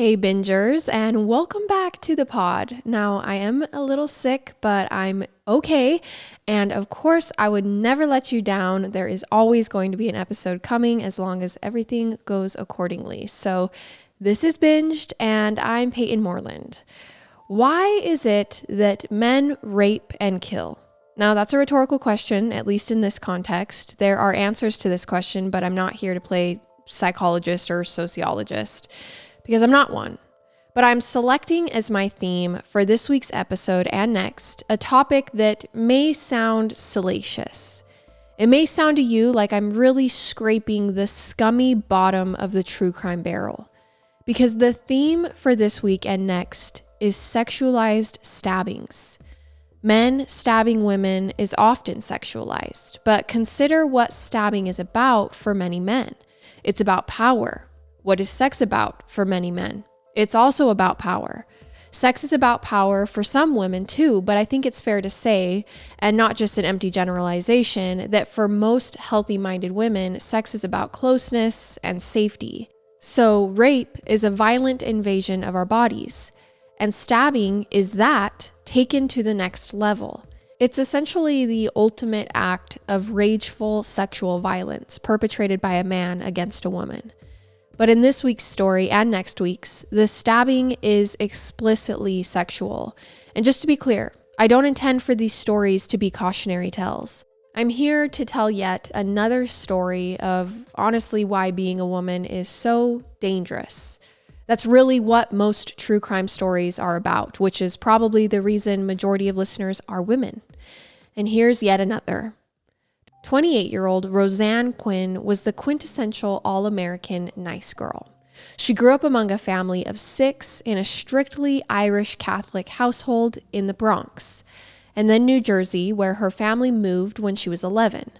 Hey, bingers, and welcome back to the pod. Now, I am a little sick, but I'm okay. And of course, I would never let you down. There is always going to be an episode coming as long as everything goes accordingly. So, this is Binged, and I'm Payton Moreland. Why is it that men rape and kill? Now, that's a rhetorical question, at least in this context. There are answers to this question, but I'm not here to play psychologist or sociologist because I'm not one. But I'm selecting as my theme for this week's episode and next a topic that may sound salacious. It may sound to you like I'm really scraping the scummy bottom of the true crime barrel. Because the theme for this week and next is sexualized stabbings. Men stabbing women is often sexualized, but consider what stabbing is about for many men. It's about power, what is sex about for many men? It's also about power. Sex is about power for some women too, but I think it's fair to say, and not just an empty generalization, that for most healthy minded women, sex is about closeness and safety. So, rape is a violent invasion of our bodies, and stabbing is that taken to the next level. It's essentially the ultimate act of rageful sexual violence perpetrated by a man against a woman. But in this week's story and next week's, the stabbing is explicitly sexual. And just to be clear, I don't intend for these stories to be cautionary tales. I'm here to tell yet another story of honestly why being a woman is so dangerous. That's really what most true crime stories are about, which is probably the reason majority of listeners are women. And here's yet another. 28 year old Roseann Quinn was the quintessential all American nice girl. She grew up among a family of six in a strictly Irish Catholic household in the Bronx, and then New Jersey, where her family moved when she was 11.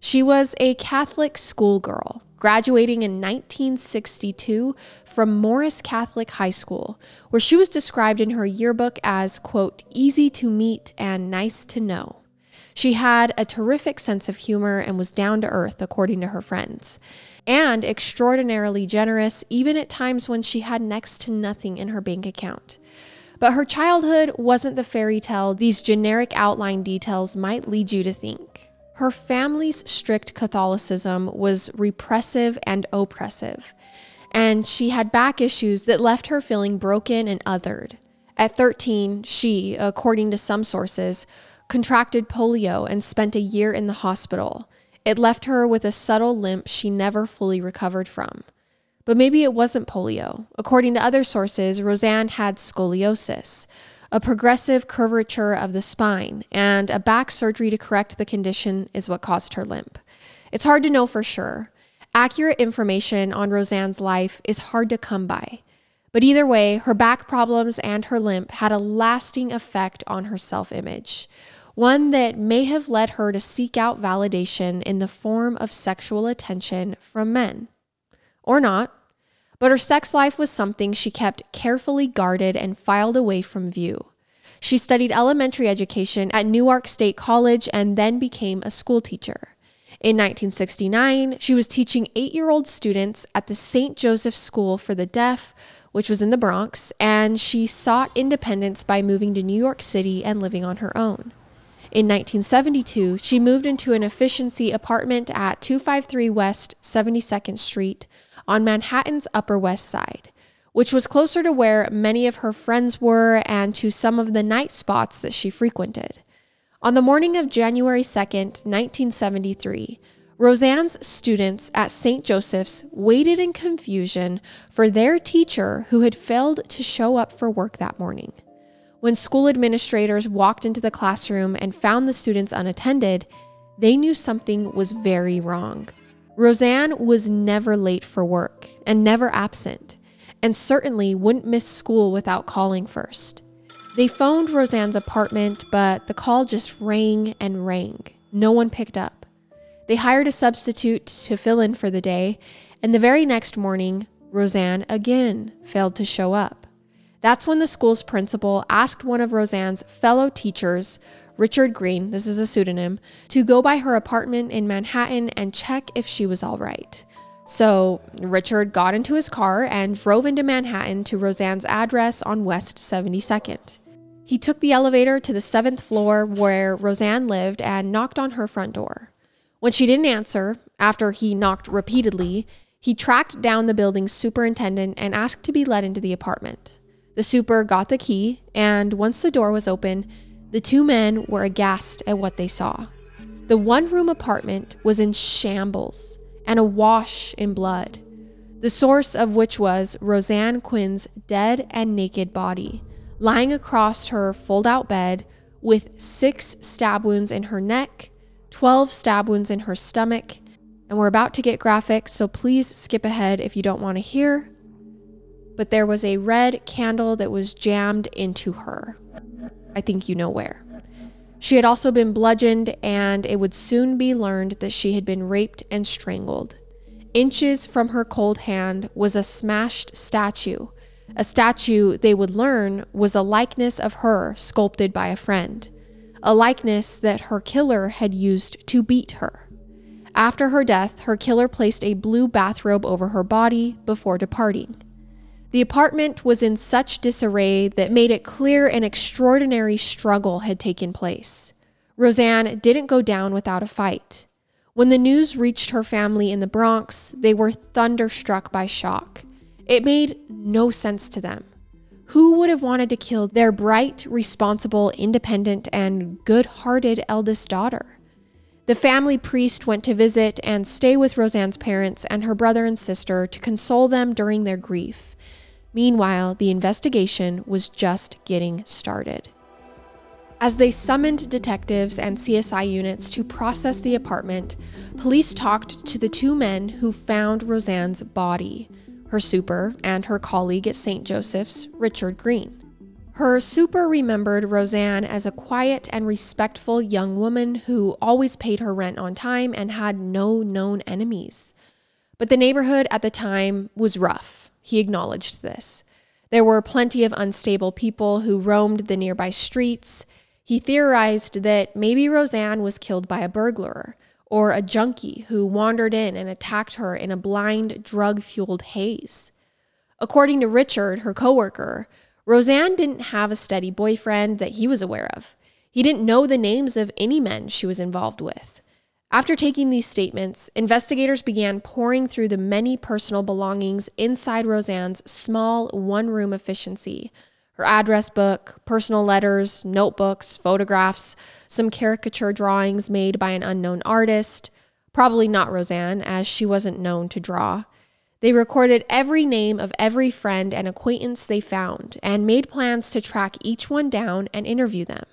She was a Catholic schoolgirl, graduating in 1962 from Morris Catholic High School, where she was described in her yearbook as, quote, easy to meet and nice to know. She had a terrific sense of humor and was down to earth, according to her friends, and extraordinarily generous, even at times when she had next to nothing in her bank account. But her childhood wasn't the fairy tale these generic outline details might lead you to think. Her family's strict Catholicism was repressive and oppressive, and she had back issues that left her feeling broken and othered. At 13, she, according to some sources, contracted polio and spent a year in the hospital. It left her with a subtle limp she never fully recovered from. But maybe it wasn't polio. According to other sources, Roseann had scoliosis, a progressive curvature of the spine, and a back surgery to correct the condition is what caused her limp. It's hard to know for sure. Accurate information on Roseann's life is hard to come by. But either way, her back problems and her limp had a lasting effect on her self image one that may have led her to seek out validation in the form of sexual attention from men. Or not, but her sex life was something she kept carefully guarded and filed away from view. She studied elementary education at Newark State College and then became a school teacher. In 1969, she was teaching eight year old students at the St. Joseph School for the Deaf, which was in the Bronx, and she sought independence by moving to New York City and living on her own. In 1972, she moved into an efficiency apartment at 253 West 72nd Street on Manhattan's Upper West Side, which was closer to where many of her friends were and to some of the night spots that she frequented. On the morning of January 2nd, 1973, Roseann's students at St. Joseph's waited in confusion for their teacher who had failed to show up for work that morning. When school administrators walked into the classroom and found the students unattended, they knew something was very wrong. Roseann was never late for work and never absent, and certainly wouldn't miss school without calling first. They phoned Roseann's apartment, but the call just rang and rang. No one picked up. They hired a substitute to fill in for the day, and the very next morning, Roseann again failed to show up. That's when the school's principal asked one of Roseann's fellow teachers, Richard Green, this is a pseudonym, to go by her apartment in Manhattan and check if she was all right. So Richard got into his car and drove into Manhattan to Roseann's address on West 72nd. He took the elevator to the seventh floor where Roseann lived and knocked on her front door. When she didn't answer, after he knocked repeatedly, he tracked down the building's superintendent and asked to be let into the apartment. The super got the key, and once the door was open, the two men were aghast at what they saw. The one room apartment was in shambles and awash in blood, the source of which was Roseann Quinn's dead and naked body, lying across her fold out bed with six stab wounds in her neck, 12 stab wounds in her stomach. And we're about to get graphic, so please skip ahead if you don't want to hear. But there was a red candle that was jammed into her. I think you know where. She had also been bludgeoned, and it would soon be learned that she had been raped and strangled. Inches from her cold hand was a smashed statue. A statue, they would learn, was a likeness of her sculpted by a friend, a likeness that her killer had used to beat her. After her death, her killer placed a blue bathrobe over her body before departing. The apartment was in such disarray that made it clear an extraordinary struggle had taken place. Roseann didn't go down without a fight. When the news reached her family in the Bronx, they were thunderstruck by shock. It made no sense to them. Who would have wanted to kill their bright, responsible, independent, and good hearted eldest daughter? The family priest went to visit and stay with Roseann's parents and her brother and sister to console them during their grief. Meanwhile, the investigation was just getting started. As they summoned detectives and CSI units to process the apartment, police talked to the two men who found Roseann's body her super and her colleague at St. Joseph's, Richard Green. Her super remembered Roseann as a quiet and respectful young woman who always paid her rent on time and had no known enemies. But the neighborhood at the time was rough he acknowledged this. There were plenty of unstable people who roamed the nearby streets. He theorized that maybe Roseann was killed by a burglar or a junkie who wandered in and attacked her in a blind, drug fueled haze. According to Richard, her coworker, Roseann didn't have a steady boyfriend that he was aware of. He didn't know the names of any men she was involved with. After taking these statements, investigators began poring through the many personal belongings inside Roseann's small one room efficiency her address book, personal letters, notebooks, photographs, some caricature drawings made by an unknown artist, probably not Roseann, as she wasn't known to draw. They recorded every name of every friend and acquaintance they found and made plans to track each one down and interview them.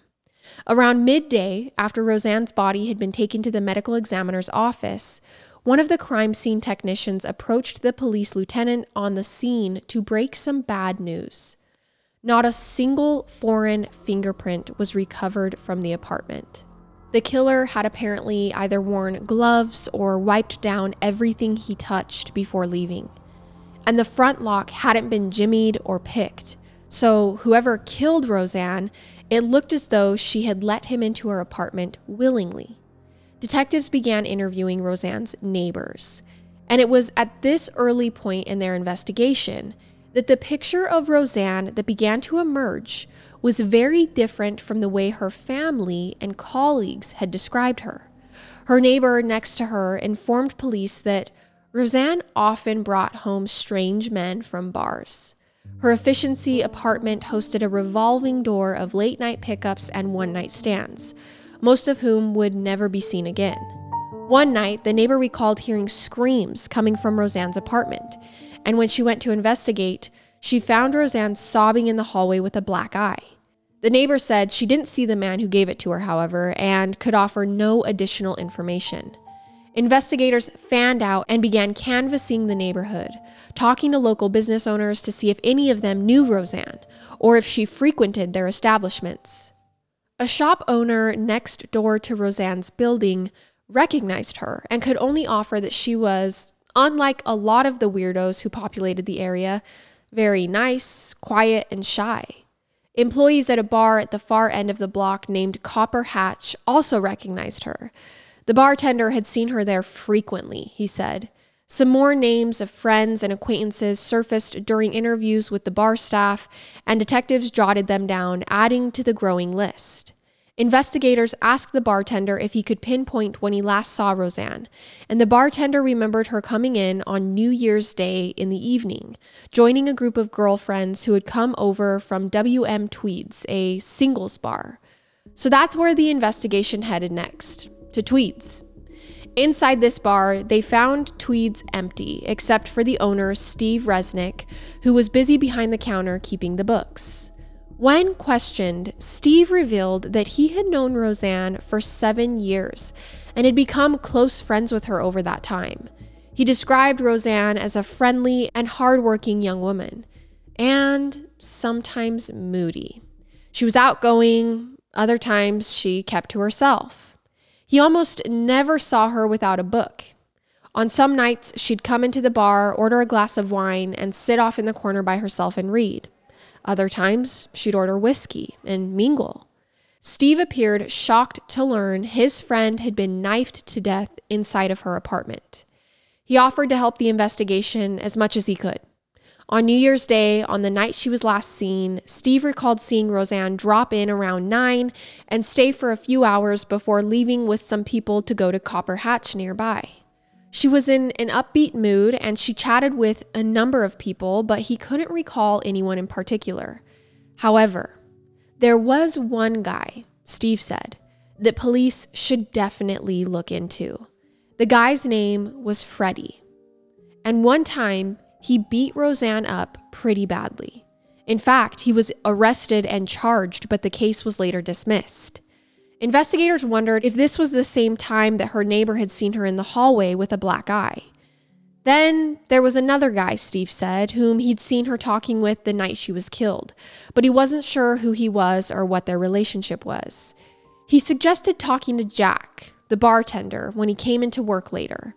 Around midday, after Roseann's body had been taken to the medical examiner's office, one of the crime scene technicians approached the police lieutenant on the scene to break some bad news. Not a single foreign fingerprint was recovered from the apartment. The killer had apparently either worn gloves or wiped down everything he touched before leaving. And the front lock hadn't been jimmied or picked, so whoever killed Roseann it looked as though she had let him into her apartment willingly. Detectives began interviewing Roseann's neighbors, and it was at this early point in their investigation that the picture of Roseann that began to emerge was very different from the way her family and colleagues had described her. Her neighbor next to her informed police that Roseann often brought home strange men from bars. Her efficiency apartment hosted a revolving door of late night pickups and one night stands, most of whom would never be seen again. One night, the neighbor recalled hearing screams coming from Roseann's apartment, and when she went to investigate, she found Roseann sobbing in the hallway with a black eye. The neighbor said she didn't see the man who gave it to her, however, and could offer no additional information. Investigators fanned out and began canvassing the neighborhood, talking to local business owners to see if any of them knew Roseann or if she frequented their establishments. A shop owner next door to Roseann's building recognized her and could only offer that she was, unlike a lot of the weirdos who populated the area, very nice, quiet, and shy. Employees at a bar at the far end of the block named Copper Hatch also recognized her. The bartender had seen her there frequently, he said. Some more names of friends and acquaintances surfaced during interviews with the bar staff, and detectives jotted them down, adding to the growing list. Investigators asked the bartender if he could pinpoint when he last saw Roseann, and the bartender remembered her coming in on New Year's Day in the evening, joining a group of girlfriends who had come over from WM Tweeds, a singles bar. So that's where the investigation headed next to Tweeds. Inside this bar, they found Tweeds empty, except for the owner, Steve Resnick, who was busy behind the counter keeping the books. When questioned, Steve revealed that he had known Roseann for seven years and had become close friends with her over that time. He described Roseann as a friendly and hardworking young woman, and sometimes moody. She was outgoing, other times she kept to herself. He almost never saw her without a book. On some nights, she'd come into the bar, order a glass of wine, and sit off in the corner by herself and read. Other times, she'd order whiskey and mingle. Steve appeared shocked to learn his friend had been knifed to death inside of her apartment. He offered to help the investigation as much as he could. On New Year's Day, on the night she was last seen, Steve recalled seeing Roseann drop in around 9 and stay for a few hours before leaving with some people to go to Copper Hatch nearby. She was in an upbeat mood and she chatted with a number of people, but he couldn't recall anyone in particular. However, there was one guy, Steve said, that police should definitely look into. The guy's name was Freddie. And one time, he beat Roseann up pretty badly. In fact, he was arrested and charged, but the case was later dismissed. Investigators wondered if this was the same time that her neighbor had seen her in the hallway with a black eye. Then there was another guy, Steve said, whom he'd seen her talking with the night she was killed, but he wasn't sure who he was or what their relationship was. He suggested talking to Jack, the bartender, when he came into work later.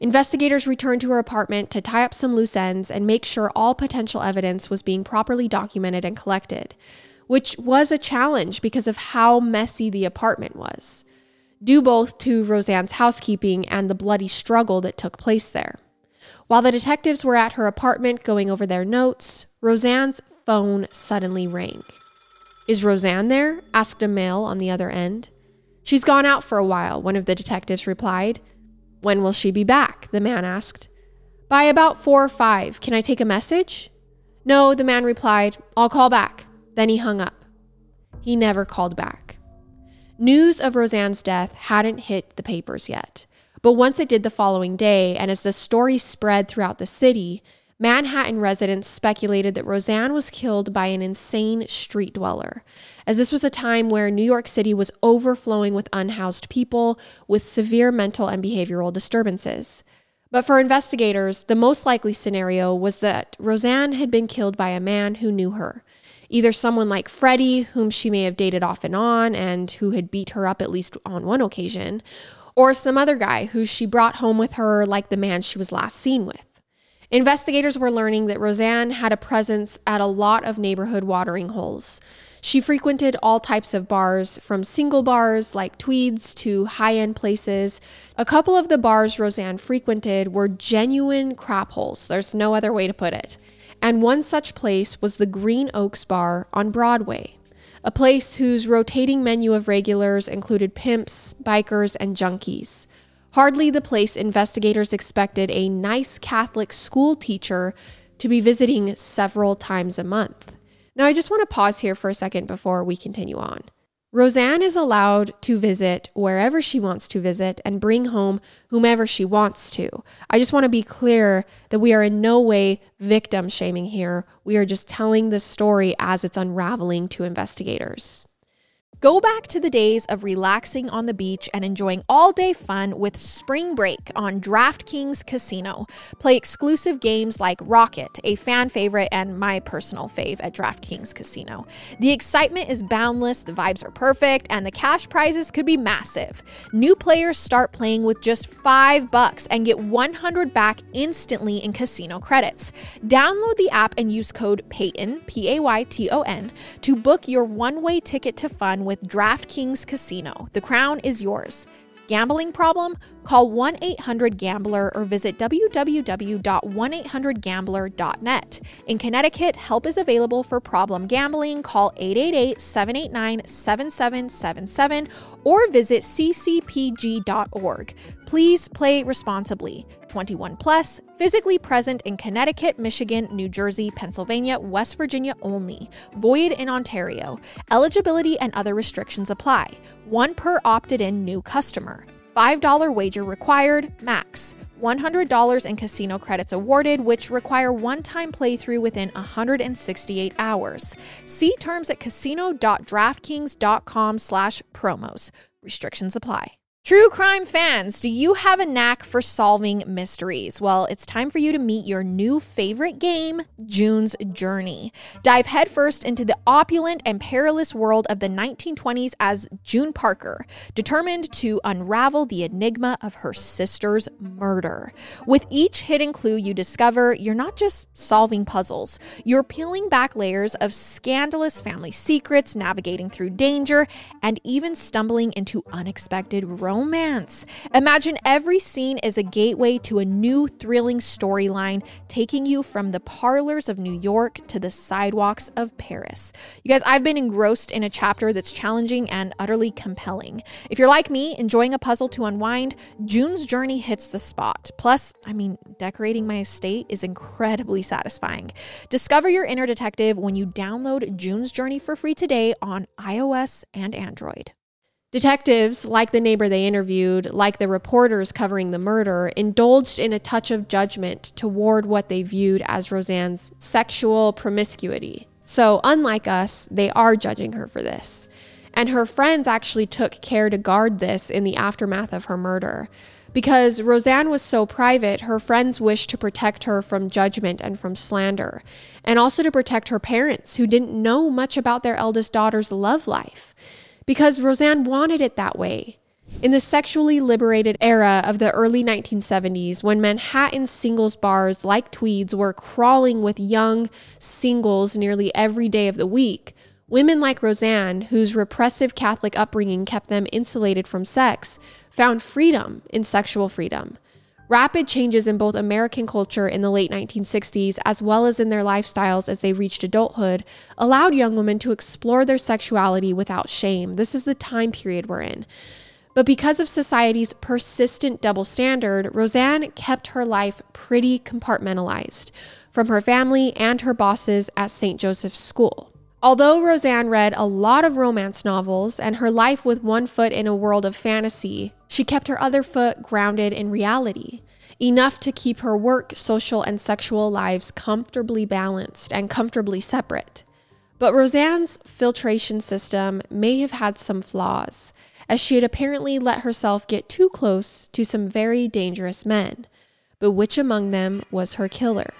Investigators returned to her apartment to tie up some loose ends and make sure all potential evidence was being properly documented and collected which was a challenge because of how messy the apartment was, due both to Roseann's housekeeping and the bloody struggle that took place there. While the detectives were at her apartment going over their notes, Roseann's phone suddenly rang. Is Roseann there? asked a male on the other end. She's gone out for a while, one of the detectives replied. When will she be back? the man asked. By about four or five. Can I take a message? No, the man replied. I'll call back. Then he hung up. He never called back. News of Roseann's death hadn't hit the papers yet, but once it did the following day, and as the story spread throughout the city, Manhattan residents speculated that Roseann was killed by an insane street dweller, as this was a time where New York City was overflowing with unhoused people with severe mental and behavioral disturbances. But for investigators, the most likely scenario was that Roseann had been killed by a man who knew her, either someone like Freddie, whom she may have dated off and on and who had beat her up at least on one occasion, or some other guy who she brought home with her, like the man she was last seen with. Investigators were learning that Roseann had a presence at a lot of neighborhood watering holes. She frequented all types of bars, from single bars like Tweeds to high end places. A couple of the bars Roseann frequented were genuine crap holes. There's no other way to put it and one such place was the Green Oaks Bar on Broadway, a place whose rotating menu of regulars included pimps, bikers, and junkies. Hardly the place investigators expected a nice Catholic school teacher to be visiting several times a month. Now, I just want to pause here for a second before we continue on. Roseann is allowed to visit wherever she wants to visit and bring home whomever she wants to. I just want to be clear that we are in no way victim shaming here. We are just telling the story as it's unraveling to investigators. Go back to the days of relaxing on the beach and enjoying all day fun with Spring Break on DraftKings Casino. Play exclusive games like Rocket, a fan favorite and my personal fave at DraftKings Casino. The excitement is boundless, the vibes are perfect, and the cash prizes could be massive. New players start playing with just 5 bucks and get 100 back instantly in casino credits. Download the app and use code PAYTON, P A Y T O N, to book your one-way ticket to fun with DraftKings Casino. The crown is yours. Gambling problem? Call 1 800 Gambler or visit www.1800Gambler.net. In Connecticut, help is available for problem gambling. Call 888 789 7777 or visit ccpg.org. Please play responsibly. 21 plus, physically present in Connecticut, Michigan, New Jersey, Pennsylvania, West Virginia only. Void in Ontario. Eligibility and other restrictions apply. One per opted in new customer. $5 wager required, max. $100 in casino credits awarded, which require one time playthrough within 168 hours. See terms at casino.draftkings.com slash promos. Restrictions apply. True crime fans, do you have a knack for solving mysteries? Well, it's time for you to meet your new favorite game, June's Journey. Dive headfirst into the opulent and perilous world of the 1920s as June Parker, determined to unravel the enigma of her sister's murder. With each hidden clue you discover, you're not just solving puzzles, you're peeling back layers of scandalous family secrets, navigating through danger, and even stumbling into unexpected romance romance. Imagine every scene is a gateway to a new thrilling storyline, taking you from the parlors of New York to the sidewalks of Paris. You guys, I've been engrossed in a chapter that's challenging and utterly compelling. If you're like me, enjoying a puzzle to unwind, June's journey hits the spot. Plus, I mean, decorating my estate is incredibly satisfying. Discover your inner detective when you download June's Journey for free today on iOS and Android. Detectives, like the neighbor they interviewed, like the reporters covering the murder, indulged in a touch of judgment toward what they viewed as Roseann's sexual promiscuity. So, unlike us, they are judging her for this. And her friends actually took care to guard this in the aftermath of her murder. Because Roseann was so private, her friends wished to protect her from judgment and from slander, and also to protect her parents, who didn't know much about their eldest daughter's love life because Roseann wanted it that way. In the sexually liberated era of the early 1970s, when Manhattan singles bars like Tweeds were crawling with young singles nearly every day of the week, women like Roseann, whose repressive Catholic upbringing kept them insulated from sex, found freedom in sexual freedom. Rapid changes in both American culture in the late 1960s as well as in their lifestyles as they reached adulthood allowed young women to explore their sexuality without shame. This is the time period we're in. But because of society's persistent double standard, Roseann kept her life pretty compartmentalized from her family and her bosses at St. Joseph's School. Although Roseann read a lot of romance novels and her life with one foot in a world of fantasy, she kept her other foot grounded in reality, enough to keep her work, social, and sexual lives comfortably balanced and comfortably separate. But Roseann's filtration system may have had some flaws, as she had apparently let herself get too close to some very dangerous men. But which among them was her killer?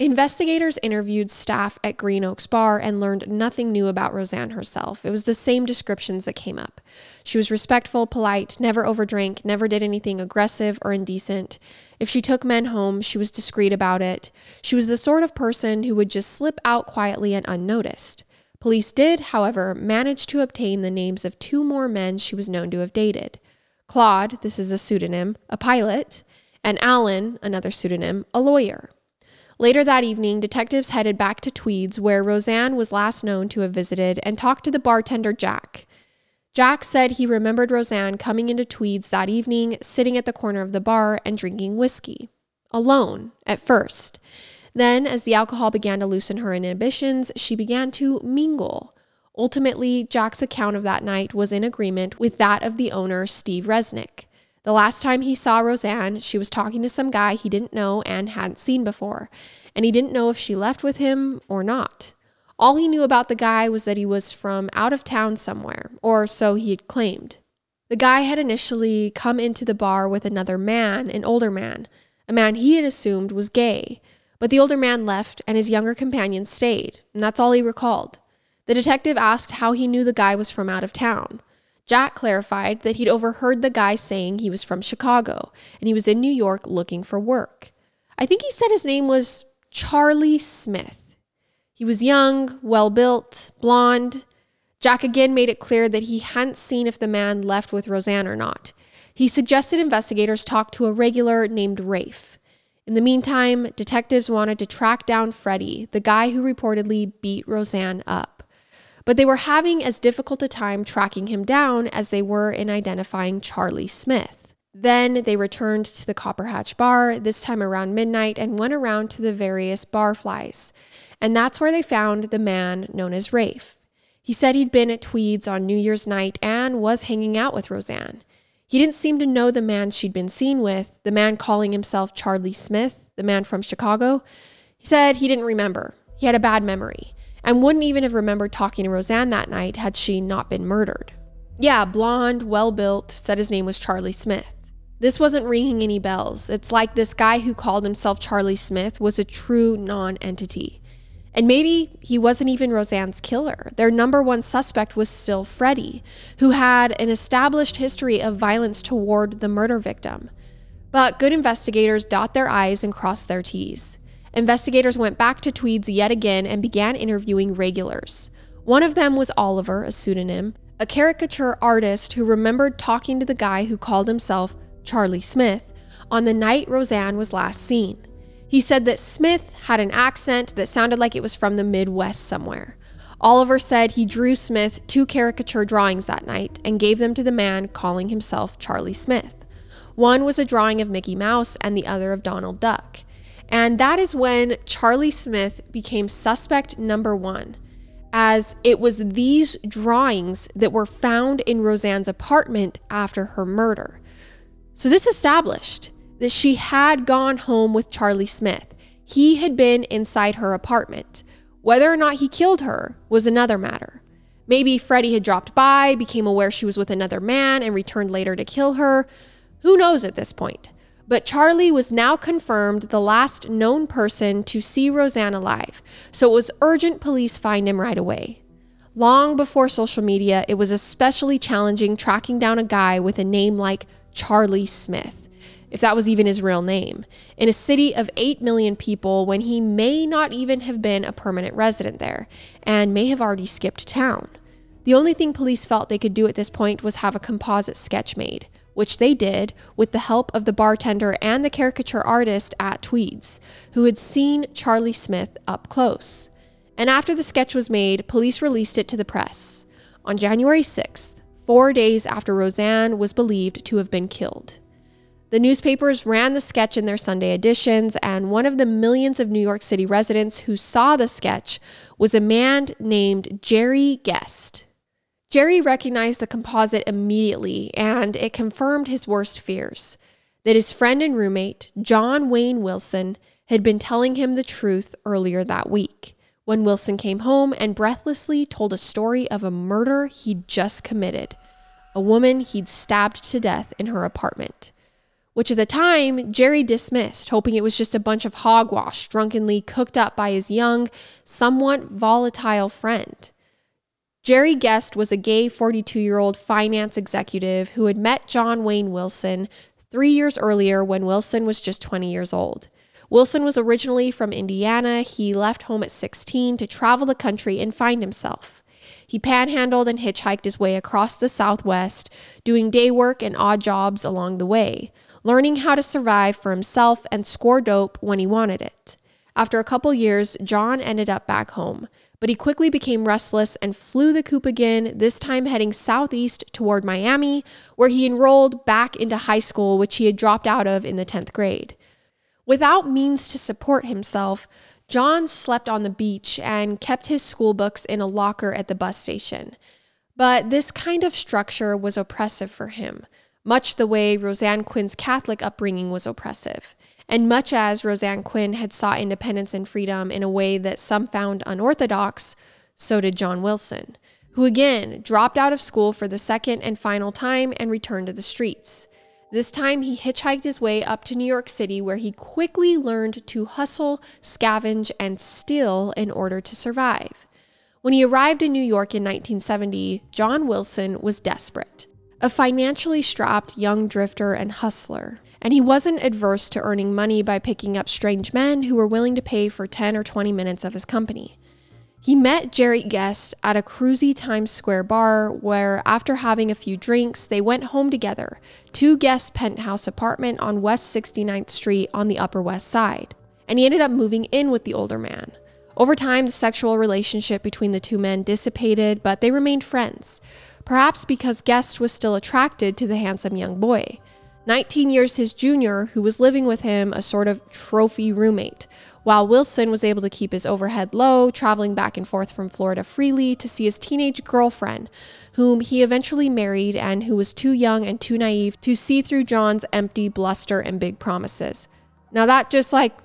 Investigators interviewed staff at Green Oaks Bar and learned nothing new about Roseann herself. It was the same descriptions that came up. She was respectful, polite, never overdrank, never did anything aggressive or indecent. If she took men home, she was discreet about it. She was the sort of person who would just slip out quietly and unnoticed. Police did, however, manage to obtain the names of two more men she was known to have dated Claude, this is a pseudonym, a pilot, and Alan, another pseudonym, a lawyer. Later that evening, detectives headed back to Tweeds, where Roseann was last known to have visited, and talked to the bartender Jack. Jack said he remembered Roseanne coming into Tweeds that evening, sitting at the corner of the bar and drinking whiskey. Alone, at first. Then, as the alcohol began to loosen her inhibitions, she began to mingle. Ultimately, Jack's account of that night was in agreement with that of the owner, Steve Resnick. The last time he saw Roseann, she was talking to some guy he didn't know and hadn't seen before, and he didn't know if she left with him or not. All he knew about the guy was that he was from out of town somewhere, or so he had claimed. The guy had initially come into the bar with another man, an older man, a man he had assumed was gay, but the older man left and his younger companion stayed, and that's all he recalled. The detective asked how he knew the guy was from out of town. Jack clarified that he'd overheard the guy saying he was from Chicago and he was in New York looking for work. I think he said his name was Charlie Smith. He was young, well built, blonde. Jack again made it clear that he hadn't seen if the man left with Roseann or not. he suggested investigators talk to a regular named Rafe. In the meantime, detectives wanted to track down Freddie, the guy who reportedly beat Roseann up. But they were having as difficult a time tracking him down as they were in identifying Charlie Smith. Then they returned to the Copper Hatch bar, this time around midnight, and went around to the various barflies. And that's where they found the man known as Rafe. He said he'd been at Tweed's on New Year's night and was hanging out with Roseann. He didn't seem to know the man she'd been seen with, the man calling himself Charlie Smith, the man from Chicago. He said he didn't remember. He had a bad memory and wouldn't even have remembered talking to Roseann that night had she not been murdered. Yeah, blonde, well built, said his name was Charlie Smith. This wasn't ringing any bells. It's like this guy who called himself Charlie Smith was a true non entity. And maybe he wasn't even Roseann's killer. Their number one suspect was still Freddie, who had an established history of violence toward the murder victim. But good investigators dot their I's and cross their T's. Investigators went back to Tweed's yet again and began interviewing regulars. One of them was Oliver, a pseudonym, a caricature artist who remembered talking to the guy who called himself Charlie Smith on the night Roseann was last seen. He said that Smith had an accent that sounded like it was from the Midwest somewhere. Oliver said he drew Smith two caricature drawings that night and gave them to the man calling himself Charlie Smith. One was a drawing of Mickey Mouse and the other of Donald Duck. And that is when Charlie Smith became suspect number one, as it was these drawings that were found in Roseann's apartment after her murder. So this established that she had gone home with Charlie Smith. He had been inside her apartment. Whether or not he killed her was another matter. Maybe Freddie had dropped by, became aware she was with another man, and returned later to kill her. Who knows at this point? But Charlie was now confirmed the last known person to see Roseann alive, so it was urgent police find him right away. Long before social media, it was especially challenging tracking down a guy with a name like Charlie Smith if that was even his real name, in a city of 8 million people when he may not even have been a permanent resident there and may have already skipped town. The only thing police felt they could do at this point was have a composite sketch made, which they did with the help of the bartender and the caricature artist at Tweed's, who had seen Charlie Smith up close. And after the sketch was made, police released it to the press on January 6th, four days after Roseann was believed to have been killed. The newspapers ran the sketch in their Sunday editions, and one of the millions of New York City residents who saw the sketch was a man named Jerry Guest. Jerry recognized the composite immediately, and it confirmed his worst fears that his friend and roommate, John Wayne Wilson, had been telling him the truth earlier that week when Wilson came home and breathlessly told a story of a murder he'd just committed, a woman he'd stabbed to death in her apartment which at the time Jerry dismissed, hoping it was just a bunch of hogwash drunkenly cooked up by his young, somewhat volatile friend. Jerry Guest was a gay 42 year old finance executive who had met John Wayne Wilson three years earlier when Wilson was just 20 years old. Wilson was originally from Indiana. He left home at 16 to travel the country and find himself. He panhandled and hitchhiked his way across the Southwest, doing day work and odd jobs along the way learning how to survive for himself and score dope when he wanted it. After a couple years, John ended up back home, but he quickly became restless and flew the coop again, this time heading southeast toward Miami, where he enrolled back into high school, which he had dropped out of in the 10th grade. Without means to support himself, John slept on the beach and kept his school books in a locker at the bus station. But this kind of structure was oppressive for him much the way Roseann Quinn's Catholic upbringing was oppressive. And much as Roseann Quinn had sought independence and freedom in a way that some found unorthodox, so did John Wilson, who again dropped out of school for the second and final time and returned to the streets. This time, he hitchhiked his way up to New York City, where he quickly learned to hustle, scavenge, and steal in order to survive. When he arrived in New York in 1970, John Wilson was desperate a financially strapped young drifter and hustler. And he wasn't adverse to earning money by picking up strange men who were willing to pay for 10 or 20 minutes of his company. He met Jerry Guest at a cruisy Times Square bar where, after having a few drinks, they went home together to Guest's penthouse apartment on West 69th Street on the Upper West Side. And he ended up moving in with the older man. Over time, the sexual relationship between the two men dissipated, but they remained friends, perhaps because Guest was still attracted to the handsome young boy. 19 years his junior, who was living with him, a sort of trophy roommate, while Wilson was able to keep his overhead low, traveling back and forth from Florida freely to see his teenage girlfriend, whom he eventually married and who was too young and too naive to see through John's empty bluster and big promises. Now, that just like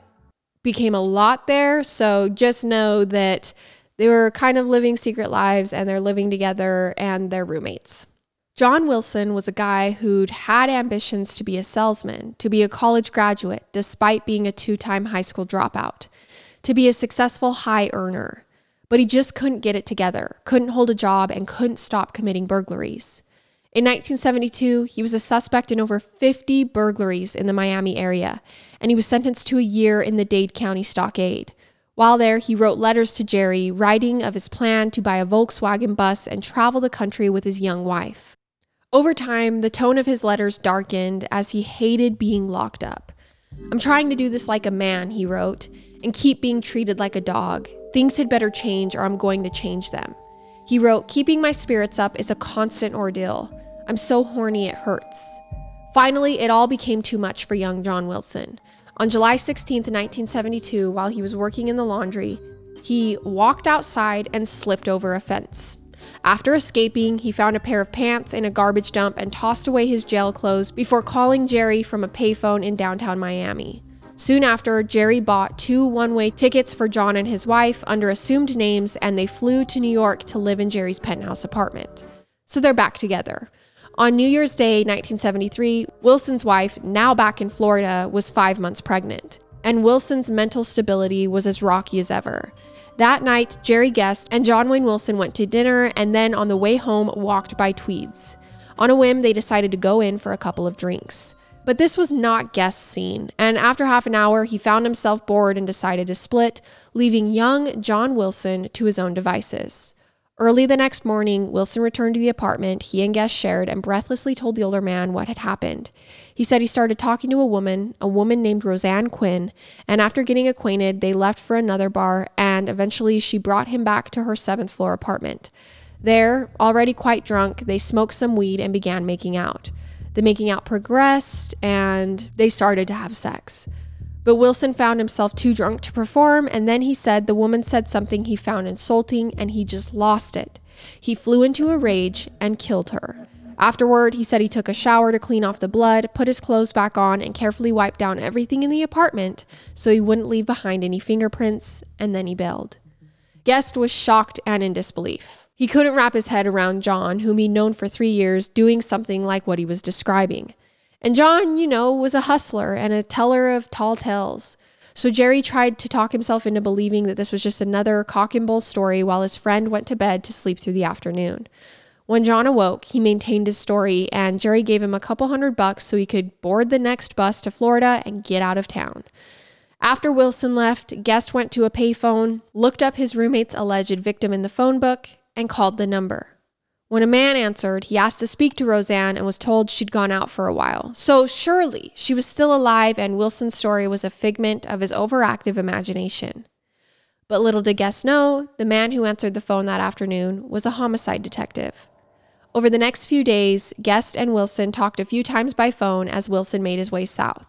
became a lot there, so just know that they were kind of living secret lives and they're living together and they're roommates. John Wilson was a guy who'd had ambitions to be a salesman, to be a college graduate, despite being a two time high school dropout, to be a successful high earner. But he just couldn't get it together, couldn't hold a job, and couldn't stop committing burglaries. In 1972, he was a suspect in over 50 burglaries in the Miami area, and he was sentenced to a year in the Dade County stockade. While there, he wrote letters to Jerry, writing of his plan to buy a Volkswagen bus and travel the country with his young wife. Over time, the tone of his letters darkened as he hated being locked up. I'm trying to do this like a man, he wrote, and keep being treated like a dog. Things had better change or I'm going to change them. He wrote, Keeping my spirits up is a constant ordeal. I'm so horny it hurts. Finally, it all became too much for young John Wilson. On July 16, 1972, while he was working in the laundry, he walked outside and slipped over a fence. After escaping, he found a pair of pants in a garbage dump and tossed away his jail clothes before calling Jerry from a payphone in downtown Miami. Soon after, Jerry bought two one way tickets for John and his wife under assumed names, and they flew to New York to live in Jerry's penthouse apartment. So they're back together. On New Year's Day, 1973, Wilson's wife, now back in Florida, was five months pregnant, and Wilson's mental stability was as rocky as ever. That night, Jerry Guest and John Wayne Wilson went to dinner and then on the way home walked by Tweeds. On a whim, they decided to go in for a couple of drinks. But this was not Guest's scene, and after half an hour, he found himself bored and decided to split, leaving young John Wilson to his own devices. Early the next morning, Wilson returned to the apartment he and Guest shared and breathlessly told the older man what had happened. He said he started talking to a woman, a woman named Roseann Quinn, and after getting acquainted, they left for another bar, and eventually she brought him back to her seventh floor apartment. There, already quite drunk, they smoked some weed and began making out. The making out progressed, and they started to have sex. But Wilson found himself too drunk to perform, and then he said the woman said something he found insulting, and he just lost it. He flew into a rage and killed her. Afterward, he said he took a shower to clean off the blood, put his clothes back on, and carefully wiped down everything in the apartment so he wouldn't leave behind any fingerprints, and then he bailed. Guest was shocked and in disbelief. He couldn't wrap his head around John, whom he'd known for three years, doing something like what he was describing. And John, you know, was a hustler and a teller of tall tales. So Jerry tried to talk himself into believing that this was just another cock and bull story while his friend went to bed to sleep through the afternoon. When John awoke, he maintained his story, and Jerry gave him a couple hundred bucks so he could board the next bus to Florida and get out of town. After Wilson left, Guest went to a payphone, looked up his roommate's alleged victim in the phone book, and called the number. When a man answered, he asked to speak to Roseann and was told she'd gone out for a while. So surely she was still alive, and Wilson's story was a figment of his overactive imagination. But little did Guest know, the man who answered the phone that afternoon was a homicide detective. Over the next few days, Guest and Wilson talked a few times by phone as Wilson made his way south.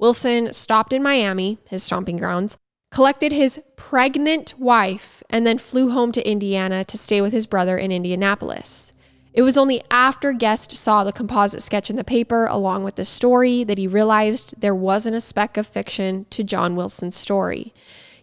Wilson stopped in Miami, his stomping grounds, collected his pregnant wife, and then flew home to Indiana to stay with his brother in Indianapolis. It was only after Guest saw the composite sketch in the paper along with the story that he realized there wasn't a speck of fiction to John Wilson's story.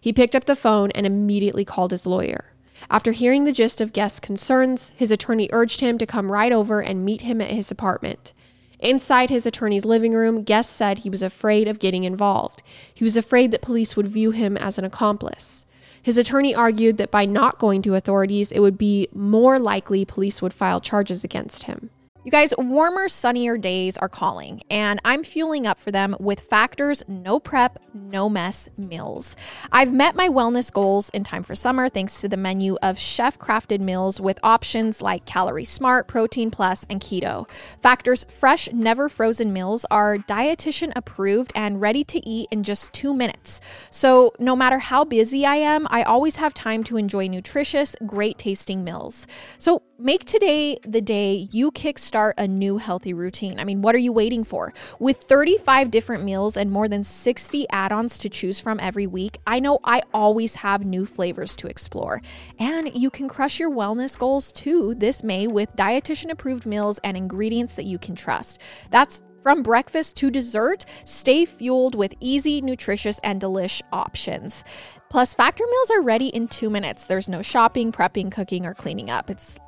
He picked up the phone and immediately called his lawyer. After hearing the gist of Guest's concerns, his attorney urged him to come right over and meet him at his apartment. Inside his attorney's living room, Guest said he was afraid of getting involved. He was afraid that police would view him as an accomplice. His attorney argued that by not going to authorities, it would be more likely police would file charges against him. You guys, warmer, sunnier days are calling, and I'm fueling up for them with Factor's no prep, no mess meals. I've met my wellness goals in time for summer thanks to the menu of chef crafted meals with options like Calorie Smart, Protein Plus, and Keto. Factor's fresh, never frozen meals are dietitian approved and ready to eat in just two minutes. So, no matter how busy I am, I always have time to enjoy nutritious, great tasting meals. So, make today the day you kickstart a new healthy routine. I mean, what are you waiting for? With 35 different meals and more than 60 add ons to choose from every week, I know I always have new flavors to explore. And you can crush your wellness goals too this May with dietitian approved meals and ingredients that you can trust. That's from breakfast to dessert, stay fueled with easy, nutritious, and delish options. Plus, Factor meals are ready in two minutes. There's no shopping, prepping, cooking, or cleaning up. It's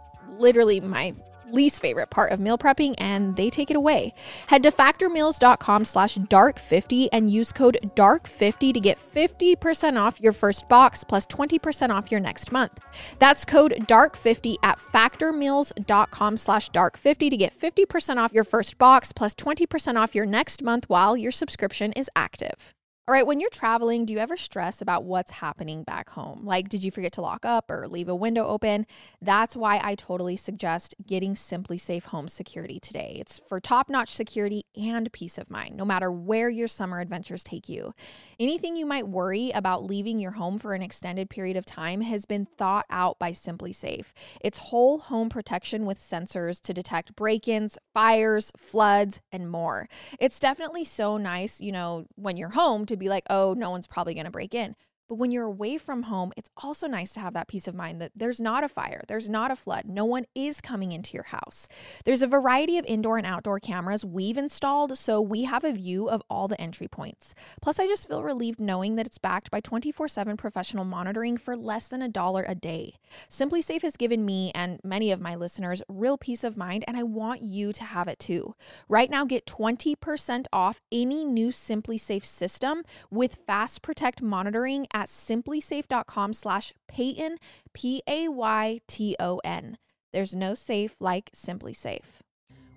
literally my least favorite part of meal prepping and they take it away. Head to factormeals.com slash dark50 and use code dark50 to get 50% off your first box plus 20% off your next month. That's code dark50 at factormeals.com slash dark50 to get 50% off your first box plus 20% off your next month while your subscription is active. All right, when you're traveling, do you ever stress about what's happening back home? Like, did you forget to lock up or leave a window open? That's why I totally suggest getting SimpliSafe Home Security today. It's for top notch security and peace of mind, no matter where your summer adventures take you. Anything you might worry about leaving your home for an extended period of time has been thought out by SimpliSafe. It's whole home protection with sensors to detect break ins, fires, floods, and more. It's definitely so nice, you know, when you're home to be like, oh, no one's probably going to break in. But when you're away from home, it's also nice to have that peace of mind that there's not a fire, there's not a flood, no one is coming into your house. There's a variety of indoor and outdoor cameras we've installed, so we have a view of all the entry points. Plus, I just feel relieved knowing that it's backed by 24 7 professional monitoring for less than a dollar a day. SimpliSafe has given me and many of my listeners real peace of mind, and I want you to have it too. Right now, get 20% off any new SimpliSafe system with Fast Protect monitoring at simplisafe.com slash Payton, P A Y T O N. There's no safe like SimpliSafe.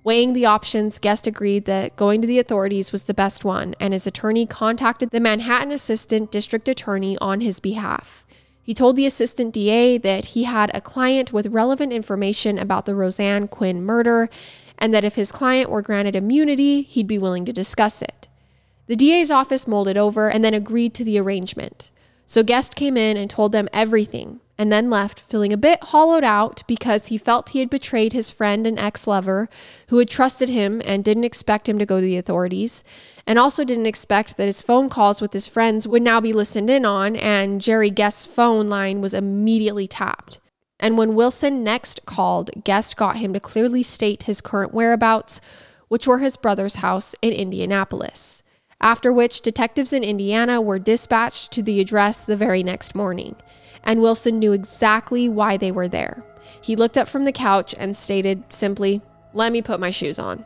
Weighing the options, Guest agreed that going to the authorities was the best one, and his attorney contacted the Manhattan Assistant District Attorney on his behalf. He told the assistant DA that he had a client with relevant information about the Roseann Quinn murder, and that if his client were granted immunity, he'd be willing to discuss it. The DA's office molded over and then agreed to the arrangement. So Guest came in and told them everything, and then left feeling a bit hollowed out because he felt he had betrayed his friend and ex lover who had trusted him and didn't expect him to go to the authorities, and also didn't expect that his phone calls with his friends would now be listened in on, and Jerry Guest's phone line was immediately tapped. And when Wilson next called, Guest got him to clearly state his current whereabouts, which were his brother's house in Indianapolis after which detectives in Indiana were dispatched to the address the very next morning, and Wilson knew exactly why they were there. He looked up from the couch and stated simply, Let me put my shoes on.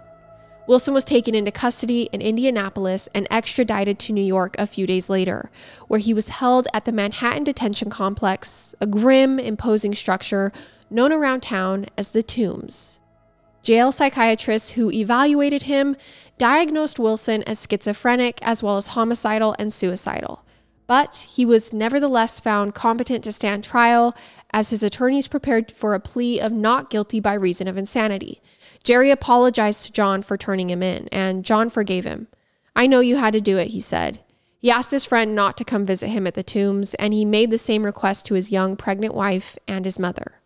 Wilson was taken into custody in Indianapolis and extradited to New York a few days later, where he was held at the Manhattan Detention Complex, a grim, imposing structure known around town as the Tombs. Jail psychiatrists who evaluated him diagnosed Wilson as schizophrenic as well as homicidal and suicidal. But he was nevertheless found competent to stand trial as his attorneys prepared for a plea of not guilty by reason of insanity. Jerry apologized to John for turning him in, and John forgave him. I know you had to do it, he said. He asked his friend not to come visit him at the tombs, and he made the same request to his young pregnant wife and his mother.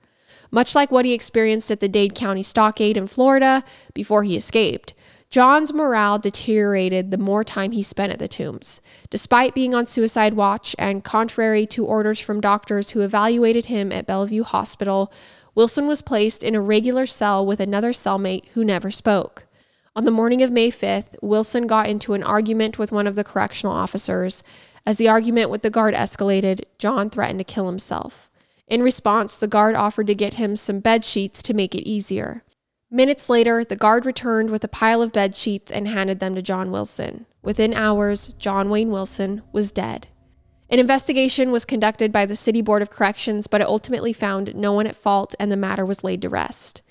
Much like what he experienced at the Dade County Stockade in Florida before he escaped, John's morale deteriorated the more time he spent at the tombs. Despite being on suicide watch and contrary to orders from doctors who evaluated him at Bellevue Hospital, Wilson was placed in a regular cell with another cellmate who never spoke. On the morning of May 5th, Wilson got into an argument with one of the correctional officers. As the argument with the guard escalated, John threatened to kill himself. In response, the guard offered to get him some bed sheets to make it easier. Minutes later, the guard returned with a pile of bed sheets and handed them to John Wilson. Within hours, John Wayne Wilson was dead. An investigation was conducted by the City Board of Corrections, but it ultimately found no one at fault and the matter was laid to rest.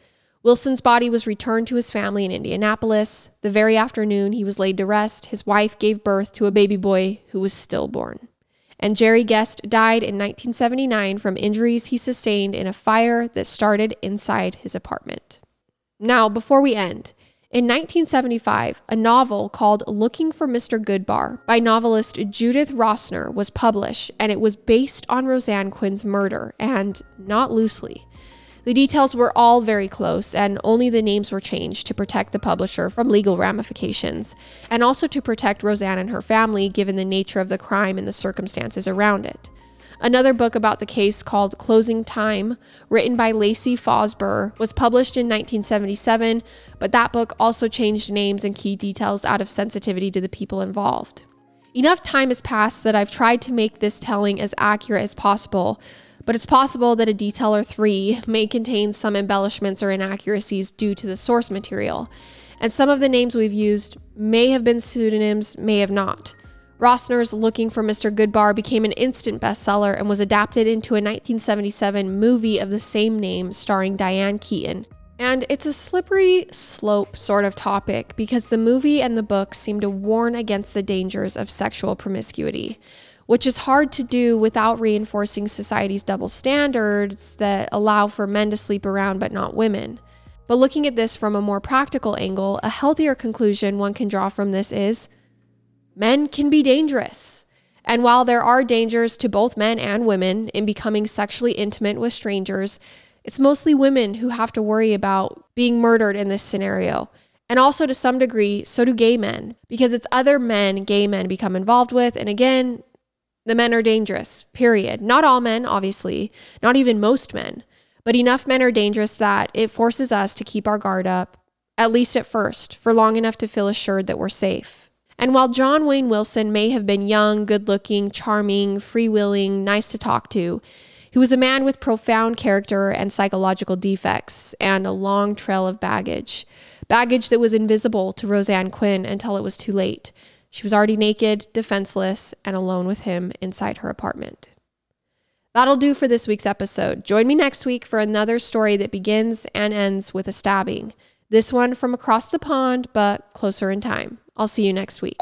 Wilson's body was returned to his family in Indianapolis. The very afternoon he was laid to rest, his wife gave birth to a baby boy who was stillborn. And Jerry Guest died in 1979 from injuries he sustained in a fire that started inside his apartment. Now, before we end, in 1975, a novel called Looking for Mr. Goodbar by novelist Judith Rossner was published, and it was based on Roseann Quinn's murder, and not loosely. The details were all very close, and only the names were changed to protect the publisher from legal ramifications, and also to protect Roseann and her family given the nature of the crime and the circumstances around it. Another book about the case called Closing Time, written by Lacey Fosburgh, was published in 1977, but that book also changed names and key details out of sensitivity to the people involved. Enough time has passed that I've tried to make this telling as accurate as possible, but it's possible that a detail or three may contain some embellishments or inaccuracies due to the source material, and some of the names we've used may have been pseudonyms, may have not. Rossner's Looking for Mr. Goodbar became an instant bestseller and was adapted into a 1977 movie of the same name starring Diane Keaton. And it's a slippery slope sort of topic because the movie and the book seem to warn against the dangers of sexual promiscuity which is hard to do without reinforcing society's double standards that allow for men to sleep around but not women. But looking at this from a more practical angle, a healthier conclusion one can draw from this is men can be dangerous. And while there are dangers to both men and women in becoming sexually intimate with strangers, it's mostly women who have to worry about being murdered in this scenario. And also, to some degree, so do gay men, because it's other men gay men become involved with. And again, the men are dangerous, period. Not all men, obviously, not even most men, but enough men are dangerous that it forces us to keep our guard up, at least at first, for long enough to feel assured that we're safe. And while John Wayne Wilson may have been young, good looking, charming, freewheeling, nice to talk to, he was a man with profound character and psychological defects and a long trail of baggage. Baggage that was invisible to Roseann Quinn until it was too late. She was already naked, defenseless, and alone with him inside her apartment. That'll do for this week's episode. Join me next week for another story that begins and ends with a stabbing. This one from across the pond, but closer in time. I'll see you next week.